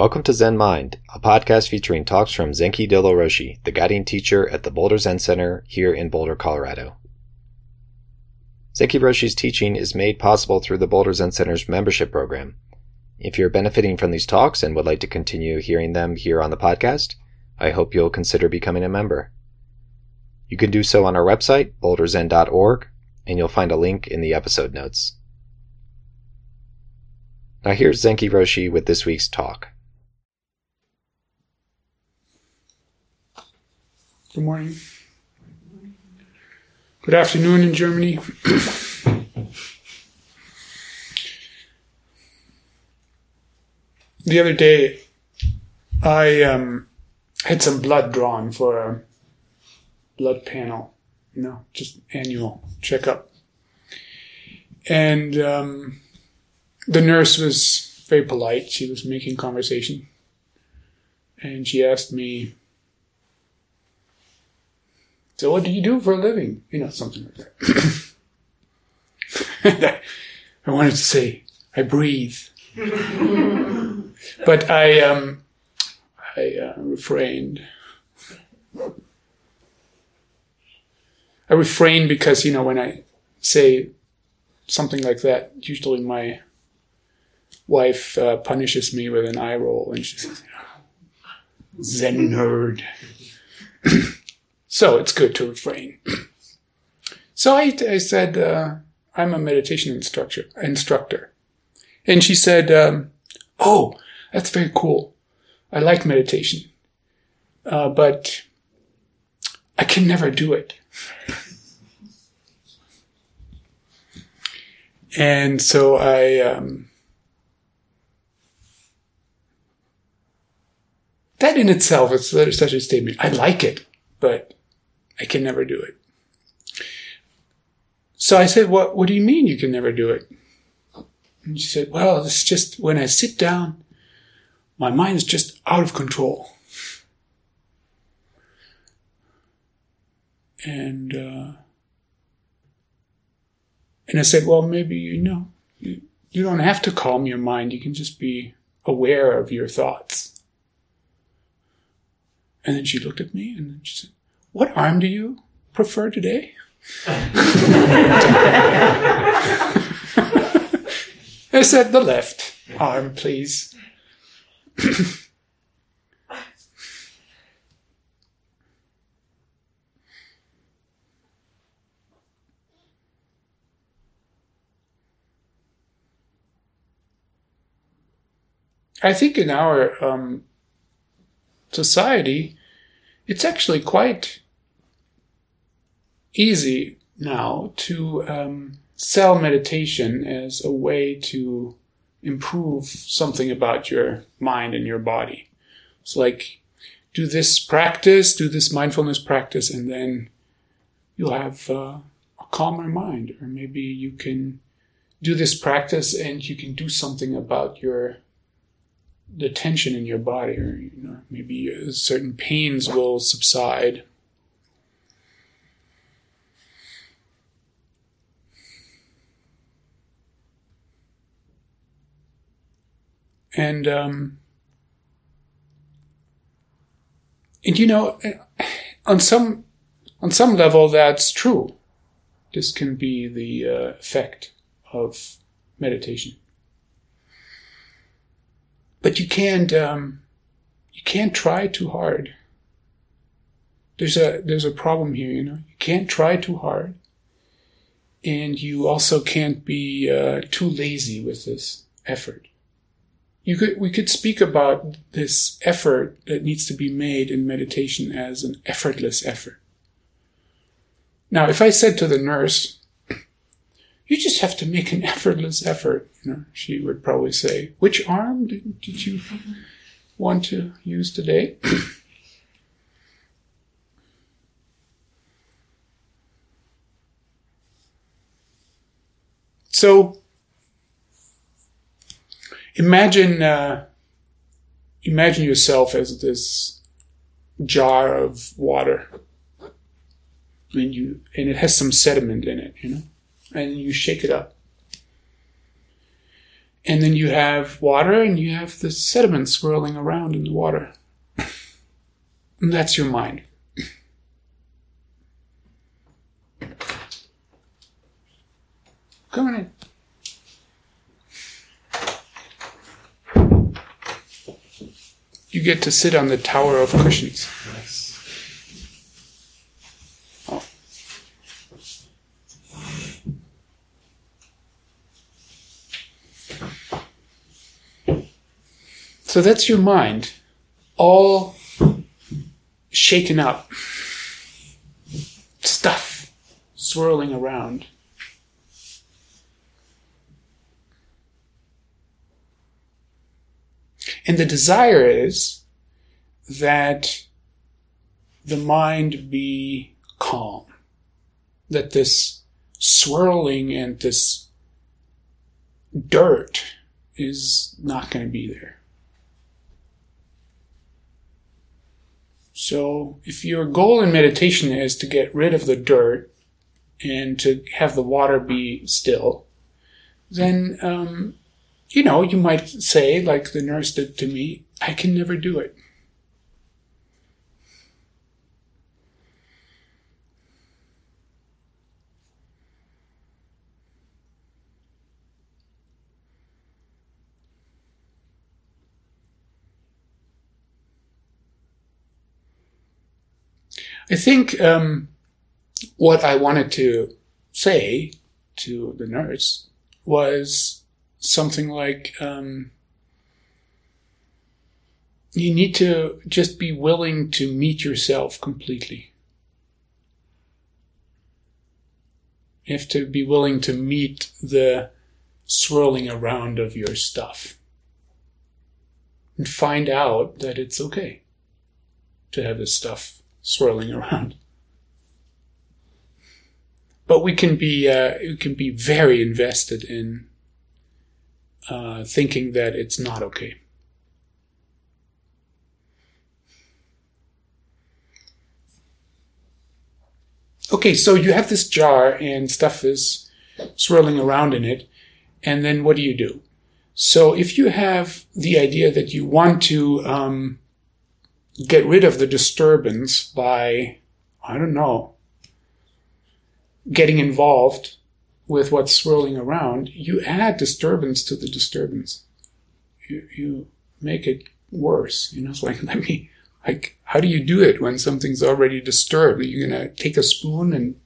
Welcome to Zen Mind, a podcast featuring talks from Zenki Dillo Roshi, the guiding teacher at the Boulder Zen Center here in Boulder, Colorado. Zenki Roshi's teaching is made possible through the Boulder Zen Center's membership program. If you're benefiting from these talks and would like to continue hearing them here on the podcast, I hope you'll consider becoming a member. You can do so on our website, boulderzen.org, and you'll find a link in the episode notes. Now here's Zenki Roshi with this week's talk. Good morning. Good afternoon in Germany. the other day, I um, had some blood drawn for a blood panel, you know, just annual checkup. And um, the nurse was very polite. She was making conversation. And she asked me, So, what do you do for a living? You know, something like that. I wanted to say, I breathe. but I, um, I uh, refrained. I refrain because, you know, when I say something like that, usually my wife uh, punishes me with an eye roll and she says, Zen nerd. so it's good to refrain. so I, I said, uh, I'm a meditation instructor, instructor. And she said, um, Oh, that's very cool. I like meditation. Uh, but I can never do it. and so I, um, that in itself is such a statement. I like it, but I can never do it. So I said, what, what do you mean you can never do it? And she said, well, it's just when I sit down, my mind is just out of control. And, uh, and I said, well, maybe, you know, you, you don't have to calm your mind. You can just be aware of your thoughts. And then she looked at me and she said, what arm do you prefer today? I said, the left arm, please. I think in our um, society, it's actually quite easy now to um, sell meditation as a way to improve something about your mind and your body. It's like, do this practice, do this mindfulness practice, and then you'll have uh, a calmer mind. Or maybe you can do this practice and you can do something about your the tension in your body, or you know, maybe certain pains will subside. And um, and you know, on some on some level, that's true. This can be the uh, effect of meditation but you can't um, you can't try too hard. There's a there's a problem here, you know. You can't try too hard, and you also can't be uh, too lazy with this effort. You could we could speak about this effort that needs to be made in meditation as an effortless effort. Now, if I said to the nurse, you just have to make an effortless effort. You know, she would probably say, which arm did, did you want to use today? so imagine uh, imagine yourself as this jar of water and you and it has some sediment in it you know and you shake it up. And then you have water and you have the sediment swirling around in the water. And that's your mind. Come on in. You get to sit on the tower of cushions. So that's your mind, all shaken up, stuff swirling around. And the desire is that the mind be calm, that this swirling and this dirt is not going to be there. So, if your goal in meditation is to get rid of the dirt and to have the water be still, then um, you know, you might say, like the nurse did to me, I can never do it. I think um, what I wanted to say to the nurse was something like um, you need to just be willing to meet yourself completely. You have to be willing to meet the swirling around of your stuff and find out that it's okay to have this stuff swirling around. But we can be uh, we can be very invested in uh, thinking that it's not okay. Okay, so you have this jar and stuff is swirling around in it, and then what do you do? So if you have the idea that you want to um, get rid of the disturbance by, I don't know, getting involved with what's swirling around, you add disturbance to the disturbance. You, you make it worse. You know, it's like, let me, like, how do you do it when something's already disturbed? Are you going to take a spoon and.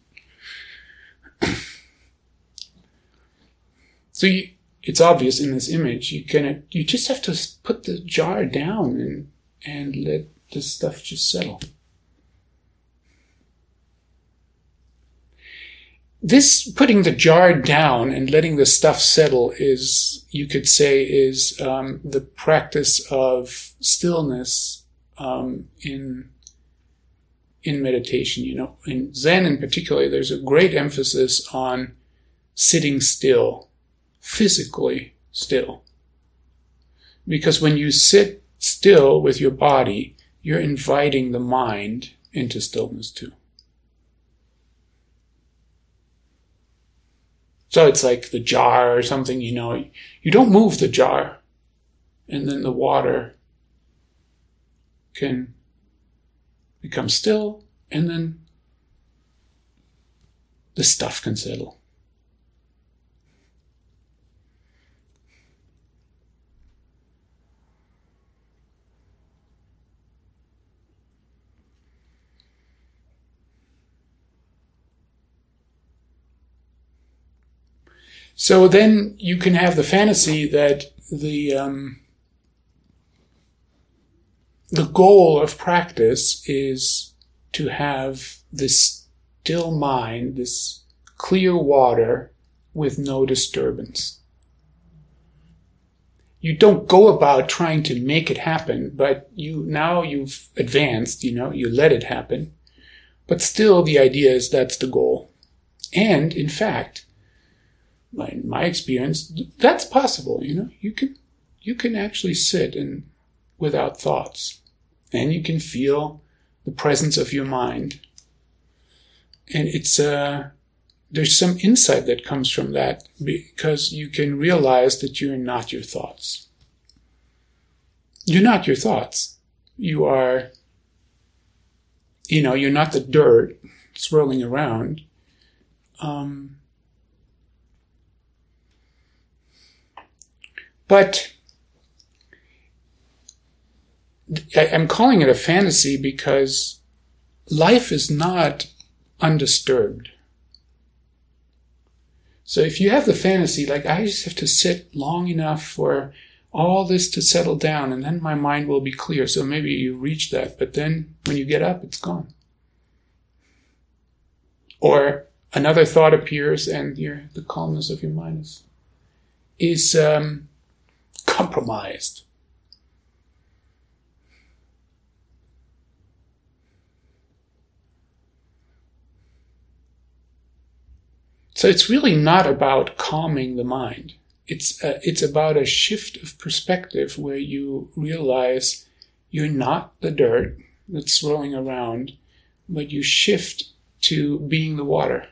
so you, it's obvious in this image. You can, you just have to put the jar down and, and let the stuff just settle. this putting the jar down and letting the stuff settle is, you could say, is um, the practice of stillness um, in in meditation. You know, in Zen in particular, there's a great emphasis on sitting still, physically still, because when you sit still with your body, you're inviting the mind into stillness too. So it's like the jar or something, you know, you don't move the jar and then the water can become still and then the stuff can settle. So then you can have the fantasy that the um, the goal of practice is to have this still mind, this clear water with no disturbance. You don't go about trying to make it happen, but you now you've advanced, you know, you let it happen. But still the idea is that's the goal. And in fact, in my experience, that's possible. You know, you can you can actually sit and without thoughts, and you can feel the presence of your mind. And it's uh, there's some insight that comes from that because you can realize that you're not your thoughts. You're not your thoughts. You are, you know, you're not the dirt swirling around. Um, but I'm calling it a fantasy because life is not undisturbed. So if you have the fantasy, like I just have to sit long enough for all this to settle down and then my mind will be clear. So maybe you reach that, but then when you get up, it's gone. Or another thought appears and the calmness of your mind is, is um, compromised. So it's really not about calming the mind. It's a, it's about a shift of perspective where you realize you're not the dirt that's swirling around, but you shift to being the water.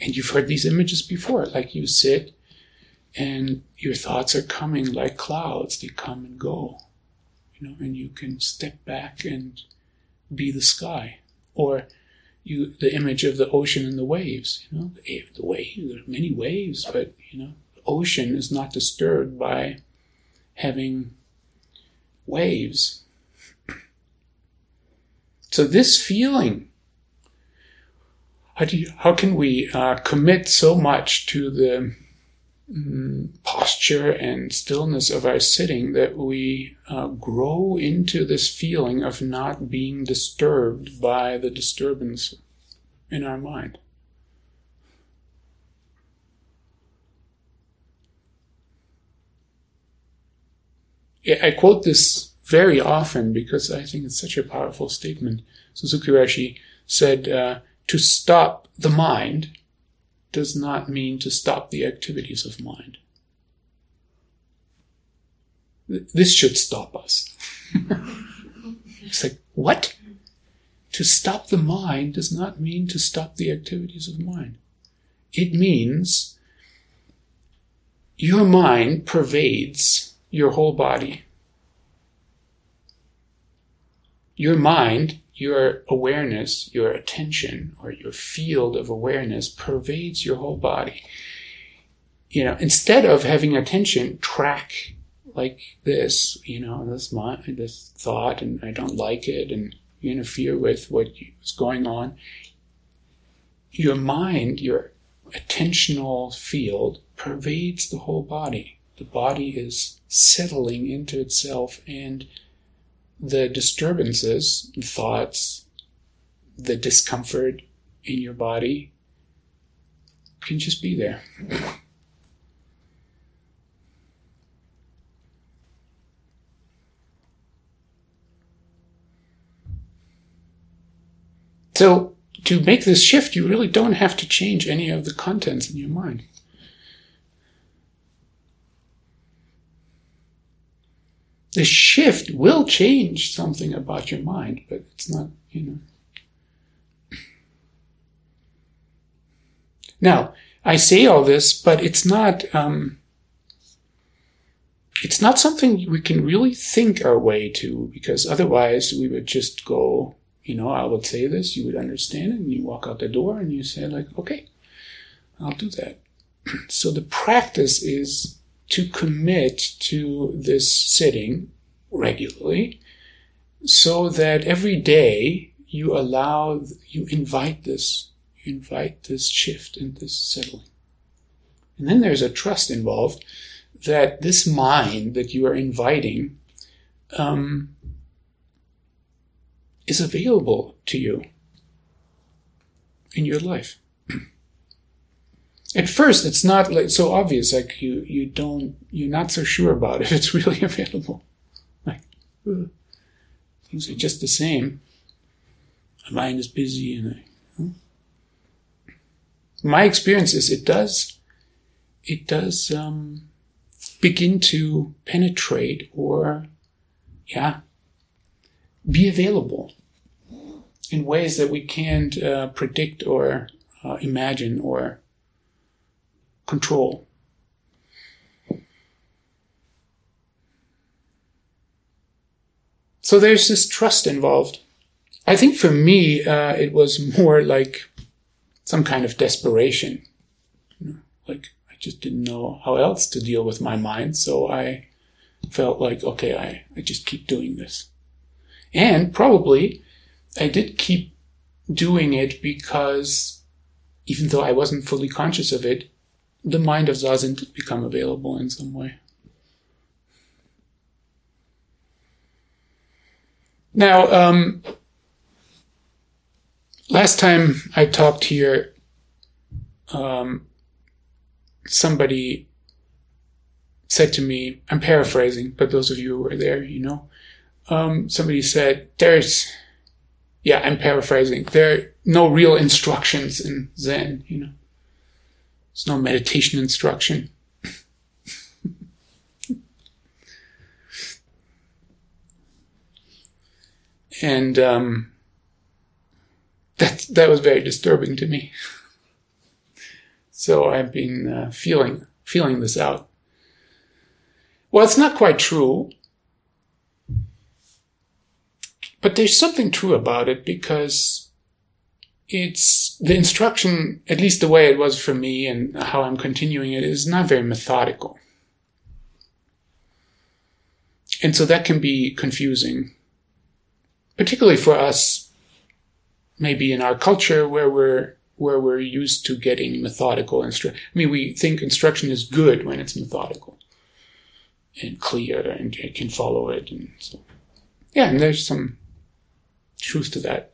And you've heard these images before, like you sit and your thoughts are coming like clouds, they come and go, you know, and you can step back and be the sky. Or you the image of the ocean and the waves. You know, the, the wave. There are many waves, but you know, the ocean is not disturbed by having waves. So this feeling. How do you, how can we uh, commit so much to the Mm, posture and stillness of our sitting that we uh, grow into this feeling of not being disturbed by the disturbance in our mind. I quote this very often because I think it's such a powerful statement. Suzuki Roshi said, uh, to stop the mind does not mean to stop the activities of mind. This should stop us. it's like, what? To stop the mind does not mean to stop the activities of mind. It means your mind pervades your whole body. Your mind your awareness, your attention, or your field of awareness pervades your whole body. You know, instead of having attention track like this, you know, this mind, this thought, and I don't like it, and you interfere with what is going on. Your mind, your attentional field pervades the whole body. The body is settling into itself and the disturbances, the thoughts, the discomfort in your body can just be there. So, to make this shift, you really don't have to change any of the contents in your mind. The shift will change something about your mind, but it's not, you know. Now, I say all this, but it's not, um, it's not something we can really think our way to, because otherwise we would just go, you know, I would say this, you would understand it, and you walk out the door and you say, like, okay, I'll do that. so the practice is to commit to this sitting regularly so that every day you allow, you invite this, you invite this shift and this settling. And then there's a trust involved that this mind that you are inviting um, is available to you in your life at first it's not like so obvious like you you don't you're not so sure about if it's really available. Like uh, things are just the same. My mind is busy and I, my experience is it does it does um, begin to penetrate or yeah be available in ways that we can't uh, predict or uh, imagine or control. So there's this trust involved. I think for me, uh, it was more like some kind of desperation. Like I just didn't know how else to deal with my mind, so I felt like, okay, I, I just keep doing this. And probably I did keep doing it because even though I wasn't fully conscious of it, the mind of Zazen become available in some way. Now, um, last time I talked here, um, somebody said to me, I'm paraphrasing, but those of you who were there, you know, um, somebody said, there's, yeah, I'm paraphrasing, there are no real instructions in Zen, you know. There's no meditation instruction. and um, that that was very disturbing to me. so I've been uh, feeling feeling this out. Well, it's not quite true, but there's something true about it because it's the instruction, at least the way it was for me and how I'm continuing it, is not very methodical. And so that can be confusing particularly for us, maybe in our culture where we're where we're used to getting methodical instruction. I mean, we think instruction is good when it's methodical and clear, and can follow it, and so yeah, and there's some truth to that.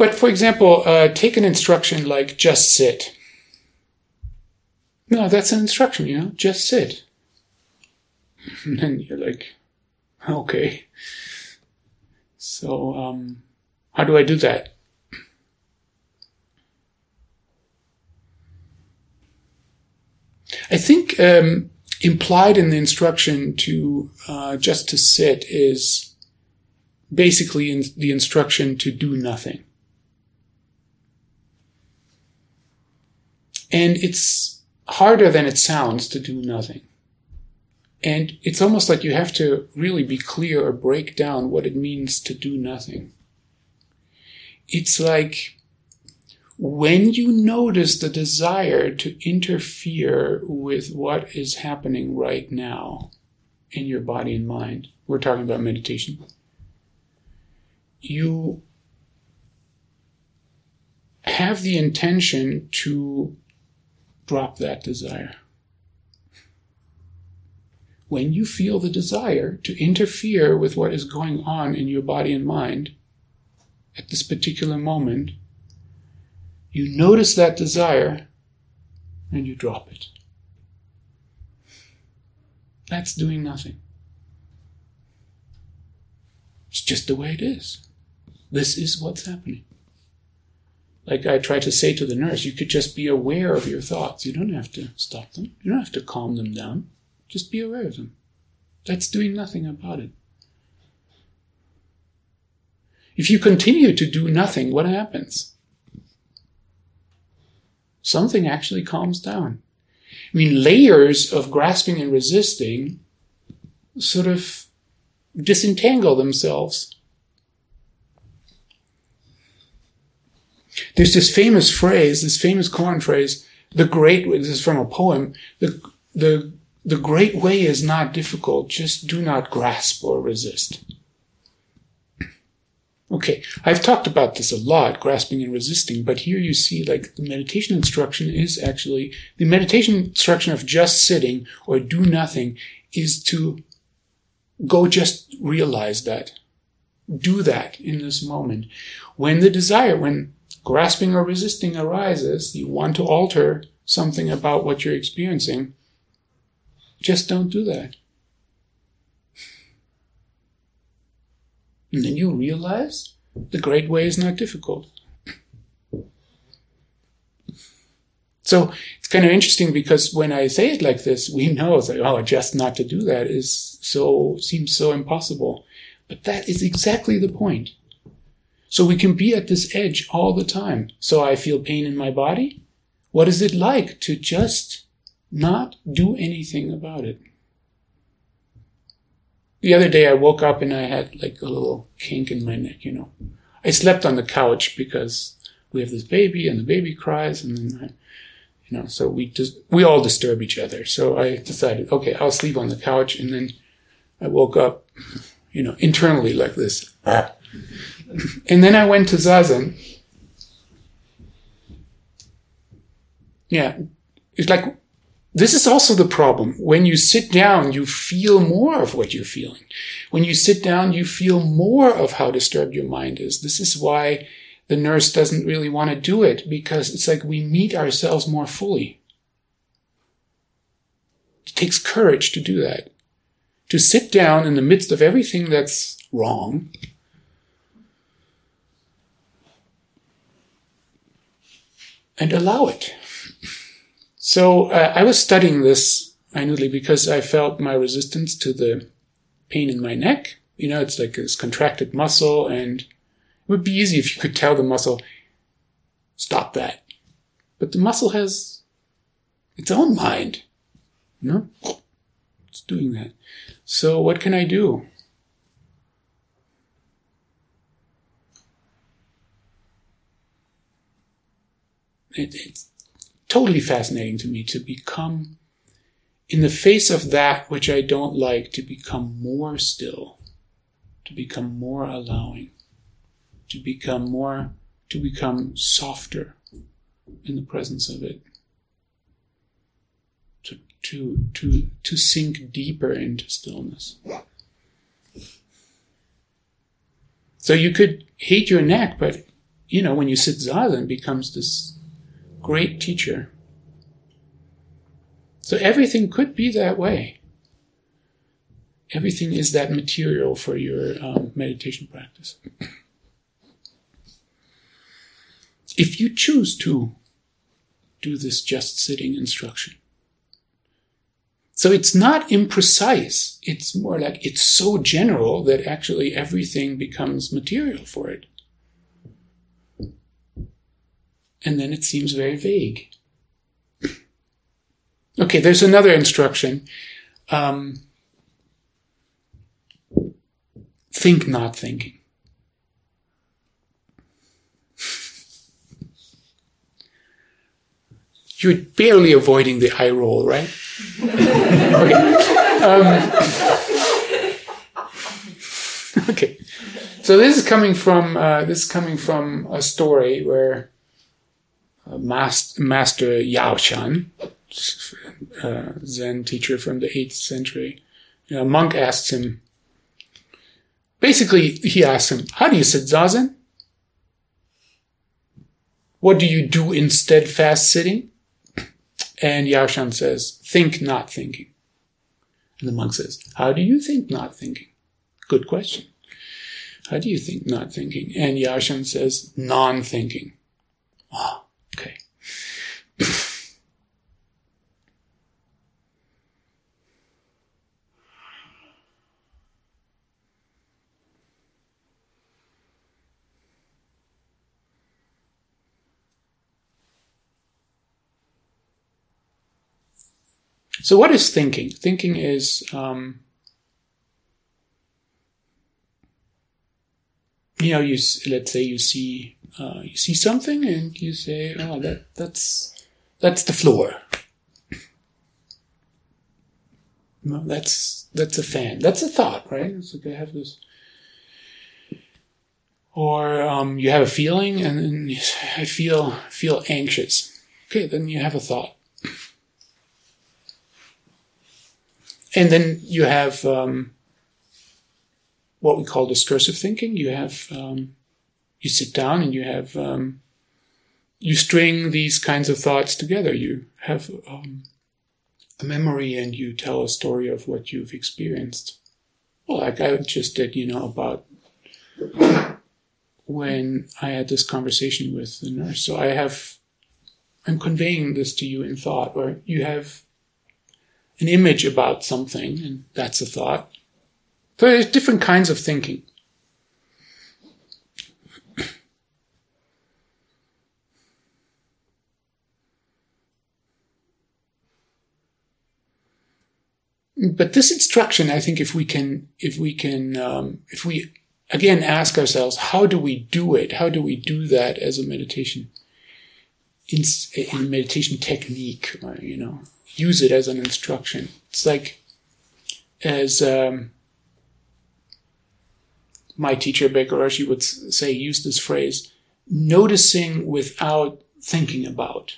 But for example, uh, take an instruction like just sit. No, that's an instruction, you know, just sit. And then you're like, Okay. So, um, how do I do that? I think um, implied in the instruction to uh, just to sit is basically in the instruction to do nothing. And it's harder than it sounds to do nothing. And it's almost like you have to really be clear or break down what it means to do nothing. It's like when you notice the desire to interfere with what is happening right now in your body and mind, we're talking about meditation, you have the intention to drop that desire when you feel the desire to interfere with what is going on in your body and mind at this particular moment, you notice that desire and you drop it. That's doing nothing. It's just the way it is. This is what's happening. Like I try to say to the nurse, you could just be aware of your thoughts. You don't have to stop them. You don't have to calm them down. Just be aware of them. That's doing nothing about it. If you continue to do nothing, what happens? Something actually calms down. I mean, layers of grasping and resisting sort of disentangle themselves. There's this famous phrase, this famous koan phrase, the great, this is from a poem, the, the the great way is not difficult, just do not grasp or resist. Okay, I've talked about this a lot, grasping and resisting, but here you see like the meditation instruction is actually, the meditation instruction of just sitting or do nothing is to go just realize that. Do that in this moment. When the desire, when grasping or resisting arises, you want to alter something about what you're experiencing, just don't do that. And then you realize the great way is not difficult. So it's kind of interesting because when I say it like this, we know it's like, oh, just not to do that is so, seems so impossible. But that is exactly the point. So we can be at this edge all the time. So I feel pain in my body. What is it like to just not do anything about it? The other day I woke up and I had like a little kink in my neck, you know. I slept on the couch because we have this baby and the baby cries and then I, you know, so we just, we all disturb each other. So I decided, okay, I'll sleep on the couch and then I woke up, you know, internally like this. And then I went to Zazen. Yeah. It's like, this is also the problem. When you sit down, you feel more of what you're feeling. When you sit down, you feel more of how disturbed your mind is. This is why the nurse doesn't really want to do it because it's like we meet ourselves more fully. It takes courage to do that. To sit down in the midst of everything that's wrong and allow it. So uh, I was studying this minutely because I felt my resistance to the pain in my neck. You know, it's like this contracted muscle, and it would be easy if you could tell the muscle, stop that. But the muscle has its own mind. You know? It's doing that. So what can I do? It, it's totally fascinating to me to become, in the face of that which I don't like, to become more still, to become more allowing, to become more, to become softer in the presence of it. To, to, to, to sink deeper into stillness. So you could hate your neck, but you know, when you sit zazen, it becomes this great teacher. So everything could be that way. Everything is that material for your um, meditation practice. If you choose to do this just sitting instruction. So it's not imprecise. It's more like it's so general that actually everything becomes material for it and then it seems very vague. Okay, there's another instruction. Um, think not thinking. You're barely avoiding the eye roll, right? okay. Um, okay. So this is coming from uh, this is coming from a story where master, Yao Shan, uh, Zen teacher from the 8th century. a monk asks him, basically, he asks him, How do you sit zazen? What do you do in steadfast sitting? And Yao Shan says, Think not thinking. And the monk says, How do you think not thinking? Good question. How do you think not thinking? And Yao Shan says, Non thinking. Ah, Okay. So, what is thinking? Thinking is um, you know, you let's say you see uh, you see something and you say, "Oh, that that's that's the floor." No, that's that's a fan. That's a thought, right? It's like I have this, or um, you have a feeling, and then I feel feel anxious. Okay, then you have a thought, and then you have um, what we call discursive thinking. You have um, you sit down and you have um, you string these kinds of thoughts together. You have um, a memory and you tell a story of what you've experienced. Well, like I just did, you know, about when I had this conversation with the nurse. So I have, I'm conveying this to you in thought, or you have an image about something, and that's a thought So there's different kinds of thinking. But this instruction, I think, if we can, if we can, um, if we again ask ourselves, how do we do it? How do we do that as a meditation, in, in meditation technique, you know, use it as an instruction? It's like, as um, my teacher Baker Roshi would say, use this phrase, noticing without thinking about.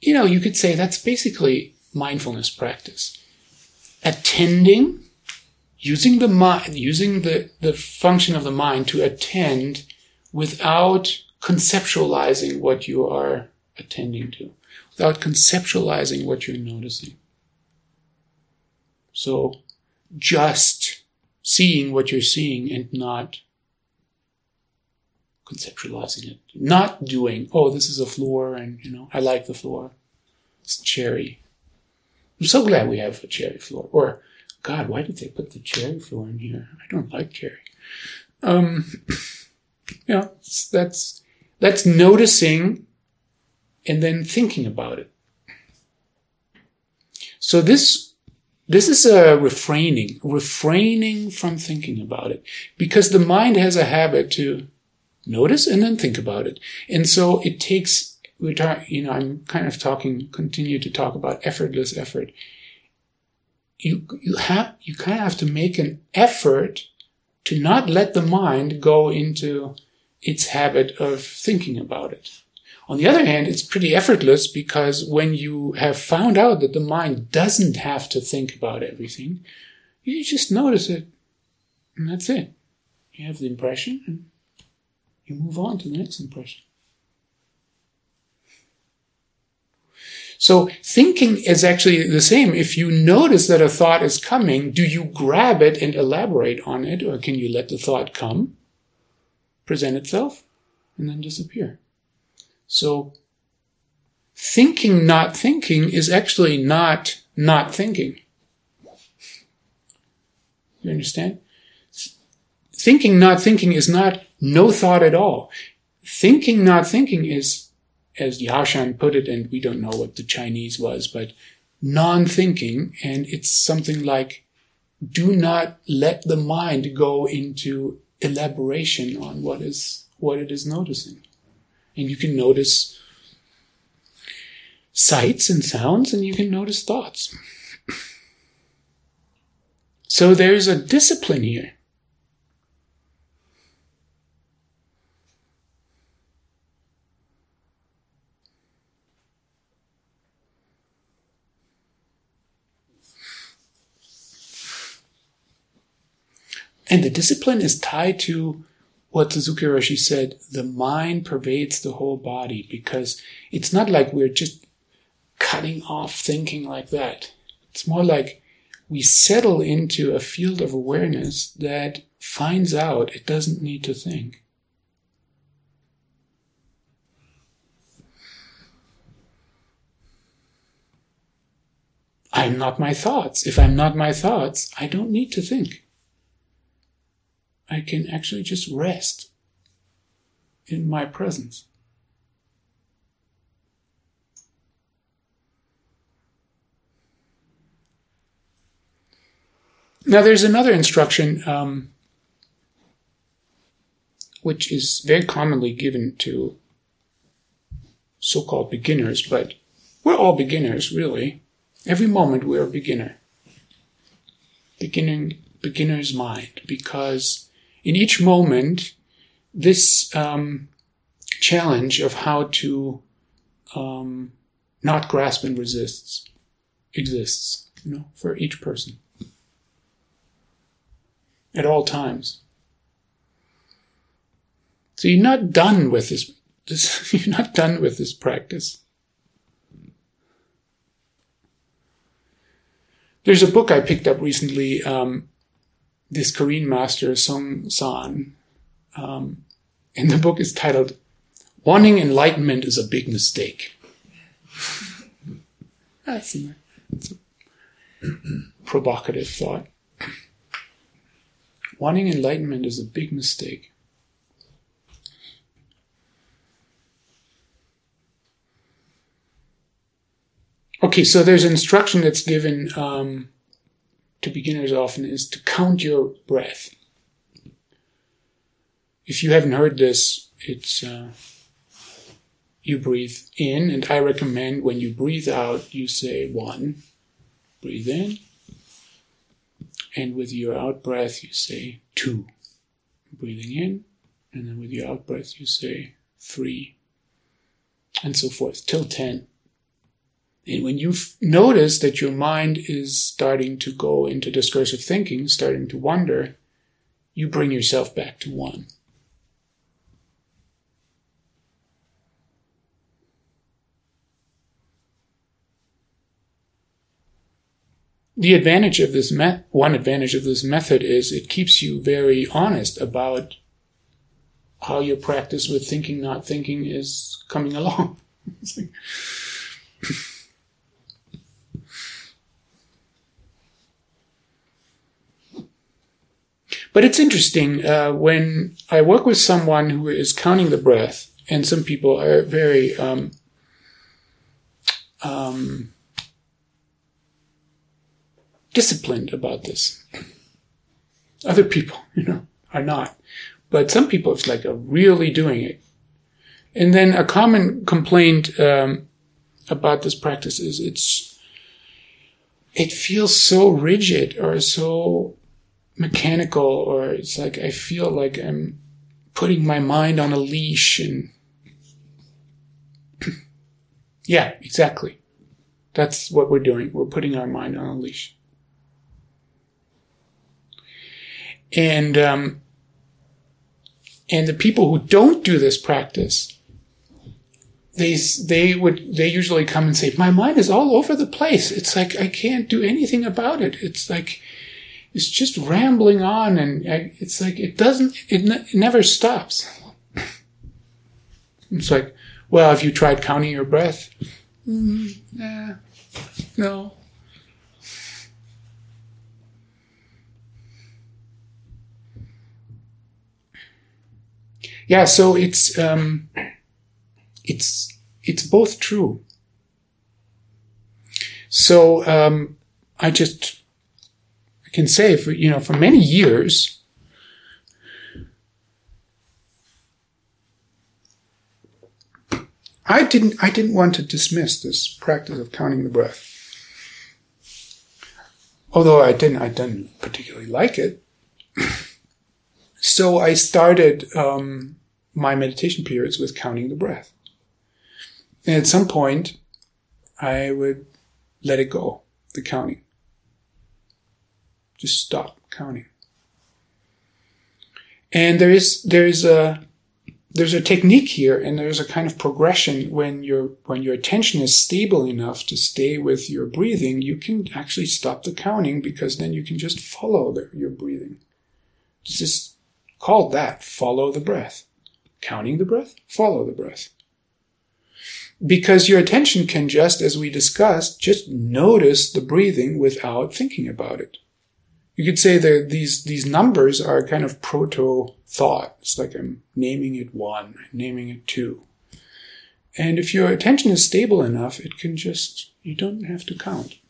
You know, you could say that's basically mindfulness practice. Attending, using the mind, using the, the function of the mind to attend without conceptualizing what you are attending to, without conceptualizing what you're noticing. So, just seeing what you're seeing and not conceptualizing it. Not doing, oh, this is a floor and, you know, I like the floor. It's cherry. I'm so glad we have a cherry floor. Or, God, why did they put the cherry floor in here? I don't like cherry. Um, you know, that's, that's noticing and then thinking about it. So this this is a refraining, refraining from thinking about it because the mind has a habit to notice and then think about it. And so it takes, we're talking, you know, I'm kind of talking, continue to talk about effortless effort. You, you have, you kind of have to make an effort to not let the mind go into its habit of thinking about it. On the other hand, it's pretty effortless because when you have found out that the mind doesn't have to think about everything, you just notice it. And that's it. You have the impression and you move on to the next impression. So thinking is actually the same. If you notice that a thought is coming, do you grab it and elaborate on it, or can you let the thought come, present itself, and then disappear? So thinking not thinking is actually not not thinking. You understand? Thinking not thinking is not no thought at all. Thinking not thinking is, as Yao Shan put it, and we don't know what the Chinese was, but non-thinking, and it's something like do not let the mind go into elaboration on what is what it is noticing. And you can notice sights and sounds, and you can notice thoughts. So there's a discipline here. And the discipline is tied to what Suzuki Roshi said, the mind pervades the whole body because it's not like we're just cutting off thinking like that. It's more like we settle into a field of awareness that finds out it doesn't need to think. I'm not my thoughts. If I'm not my thoughts, I don't need to think. I can actually just rest in my presence. Now, there's another instruction um, which is very commonly given to so called beginners, but we're all beginners, really. Every moment we're a beginner. Beginning, beginner's mind, because in each moment, this um, challenge of how to um, not grasp and resist exists, you know, for each person at all times. So you're not done with this. this you're not done with this practice. There's a book I picked up recently um, this Korean master, Seung Sahn. Um, and the book is titled Wanting Enlightenment is a Big Mistake. That's a, provocative thought. Wanting enlightenment is a big mistake. Okay, so there's instruction that's given um, to beginners often is to count your breath. If you haven't heard this, it's uh, you breathe in, and I recommend when you breathe out, you say one, breathe in, and with your out breath, you say two, breathing in, and then with your out breath, you say three, and so forth, till ten. And when you notice that your mind is starting to go into discursive thinking, starting to wonder, you bring yourself back to one. The advantage of this one advantage of this method is it keeps you very honest about how your practice with thinking not thinking is coming along. But it's interesting uh, when I work with someone who is counting the breath, and some people are very um, um, disciplined about this. Other people, you know, are not. But some people, it's like are really doing it. And then a common complaint um, about this practice is it's it feels so rigid or so mechanical or it's like I feel like I'm putting my mind on a leash and yeah, exactly. That's what we're doing. We're putting our mind on a leash. And um, and the people who don't do this practice, they they would they usually come and say, "My mind is all over the place. It's like I can't do anything about it. It's like it's just rambling on and it's like it doesn't it, it never stops. It's like well have you tried counting your breath? Mm, no. Yeah so it's um it's it's both true. So um i just I can say for, you know, for many years, I didn't, I didn't want to dismiss this practice of counting the breath. Although I didn't, I didn't particularly like it. so I started um, my meditation periods with counting the breath. And at some point, I would let it go, the counting. Just stop counting. And there is there is a there's a technique here and there's a kind of progression when your when your attention is stable enough to stay with your breathing you can actually stop the counting because then you can just follow the, your breathing. Just called that follow the breath. Counting the breath follow the breath. Because your attention can just as we discussed just notice the breathing without thinking about it you could say that these these numbers are kind of proto thought. It's like I'm naming it one, naming it two. And if your attention is stable enough, it can just you don't have to count.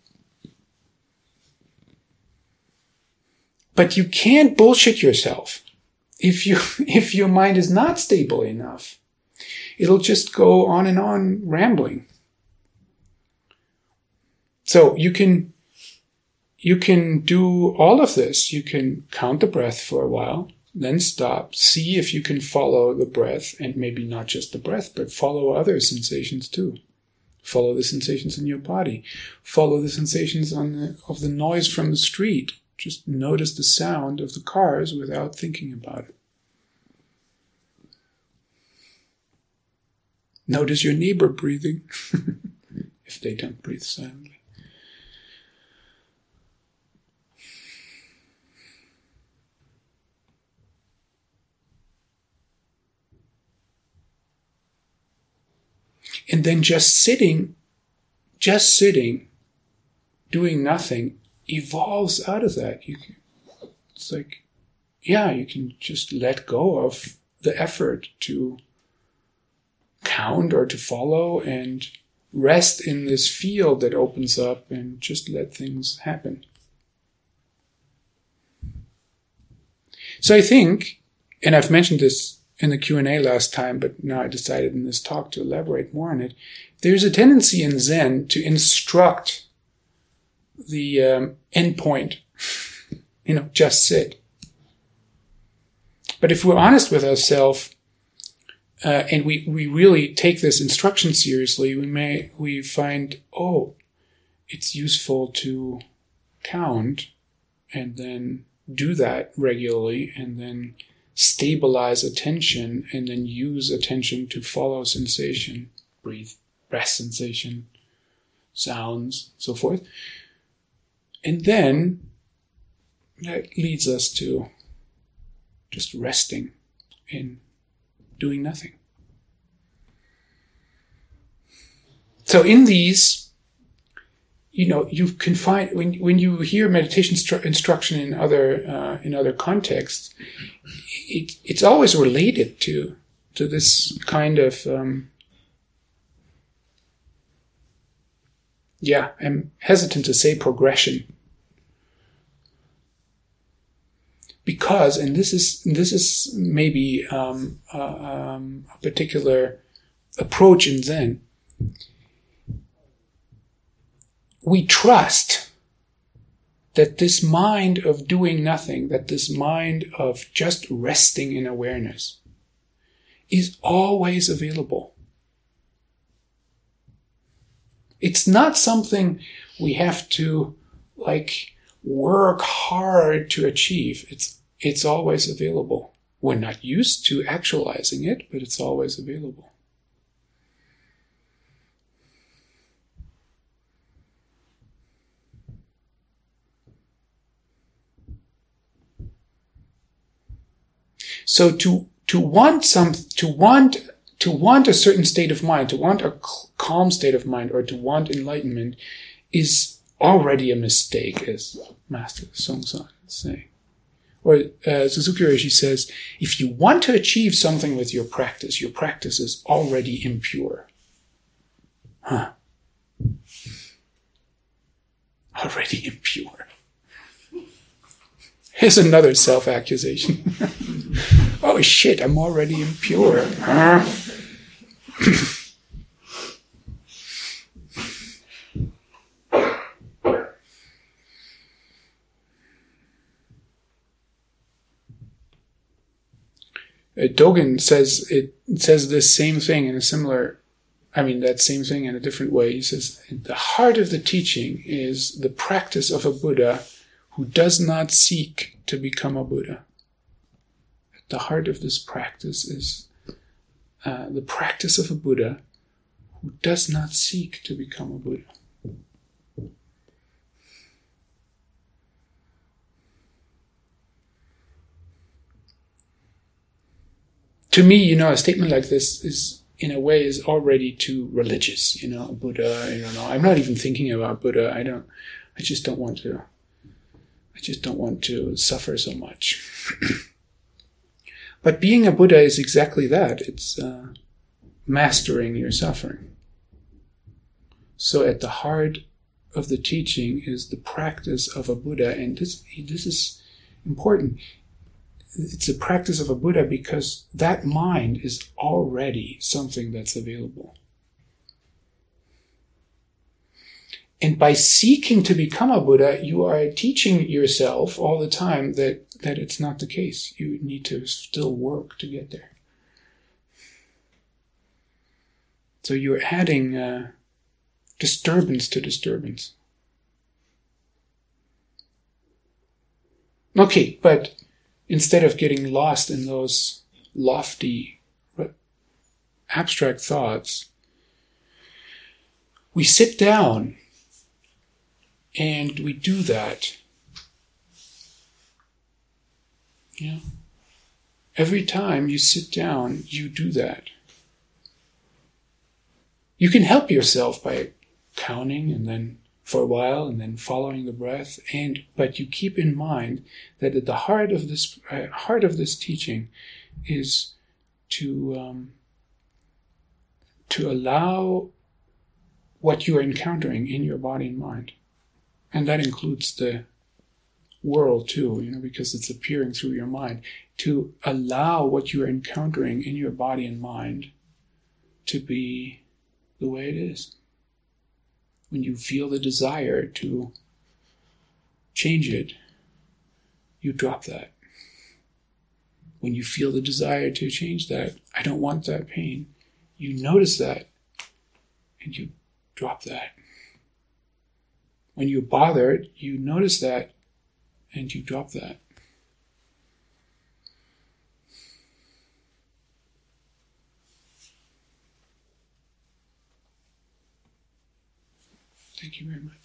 But you can't bullshit yourself. If you if your mind is not stable enough, it'll just go on and on rambling. So you can you can do all of this. You can count the breath for a while, then stop, see if you can follow the breath, and maybe not just the breath, but follow other sensations too. Follow the sensations in your body. Follow the sensations on the, of the noise from the street. Just notice the sound of the cars without thinking about it. Notice your neighbor breathing if they don't breathe silently. And then just sitting, just sitting, doing nothing evolves out of that. You can, it's like, yeah, you can just let go of the effort to count or to follow and rest in this field that opens up and just let things happen. So I think, and I've mentioned this in the Q&A last time, but now I decided in this talk to elaborate more on it. There's a tendency in Zen to instruct the um, endpoint, you know, just sit. But if we're honest with ourselves, uh, and we, we really take this instruction seriously, we may we find oh, it's useful to count and then do that regularly and then stabilize attention and then use attention to follow sensation, breathe, breath sensation, sounds, so forth. And then that leads us to just resting in doing nothing. So in these, you know, you can find when when you hear meditation stru- instruction in other uh, in other contexts, it, it's always related to to this kind of um, yeah. I'm hesitant to say progression because, and this is this is maybe um, uh, um, a particular approach in Zen. We trust that this mind of doing nothing, that this mind of just resting in awareness, is always available. It's not something we have to like work hard to achieve. It's, it's always available. We're not used to actualizing it, but it's always available. So to to want some to want to want a certain state of mind, to want a calm state of mind, or to want enlightenment, is already a mistake, as Master Seung Sahn is. Or uh, Suzuki Roshi says, if you want to achieve something with your practice, your practice is already impure. Huh. Already impure. Here's another self accusation. oh shit, I'm already impure. Uh, Dogen says it says this same thing in a similar, I mean that same thing in a different way. He says the heart of the teaching is the practice of a Buddha who does not seek to become a Buddha. At the heart of this practice is uh, the practice of a Buddha who does not seek to become a Buddha. to me, you know, a statement like this is, in a way, is already too religious. You know, Buddha. You know. I'm not even thinking about Buddha. I don't. I just don't want to. I just don't want to suffer so much. but being a Buddha is exactly that. It's uh, mastering your suffering. So at the heart of the teaching is the practice of a Buddha, and this this is important it's a practice of a Buddha because that mind is already something that's available. And by seeking to become a Buddha, you are teaching yourself all the time that, that it's not the case. You need to still work to get there. So you're adding uh, disturbance to disturbance. Okay, but instead of getting lost in those lofty, abstract thoughts, we sit down and we do that. Yeah. Every time you sit down, you do that. You can help yourself by counting and then for a while and then following the breath and but you keep in mind that at the heart of this uh, heart of this teaching is to um, to allow what you are encountering in your body and mind and that includes the world too you know because it's appearing through your mind to allow what you are encountering in your body and mind to be the way it is when you feel the desire to change it, you drop that. When you feel the desire to change that, I don't want that pain, you notice that and you drop that. When you're bothered, you notice that and you drop that. Thank you very much.